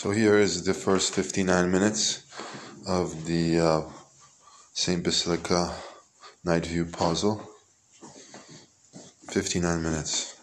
So here is the first 59 minutes of the uh, St. Basilica night view puzzle. 59 minutes.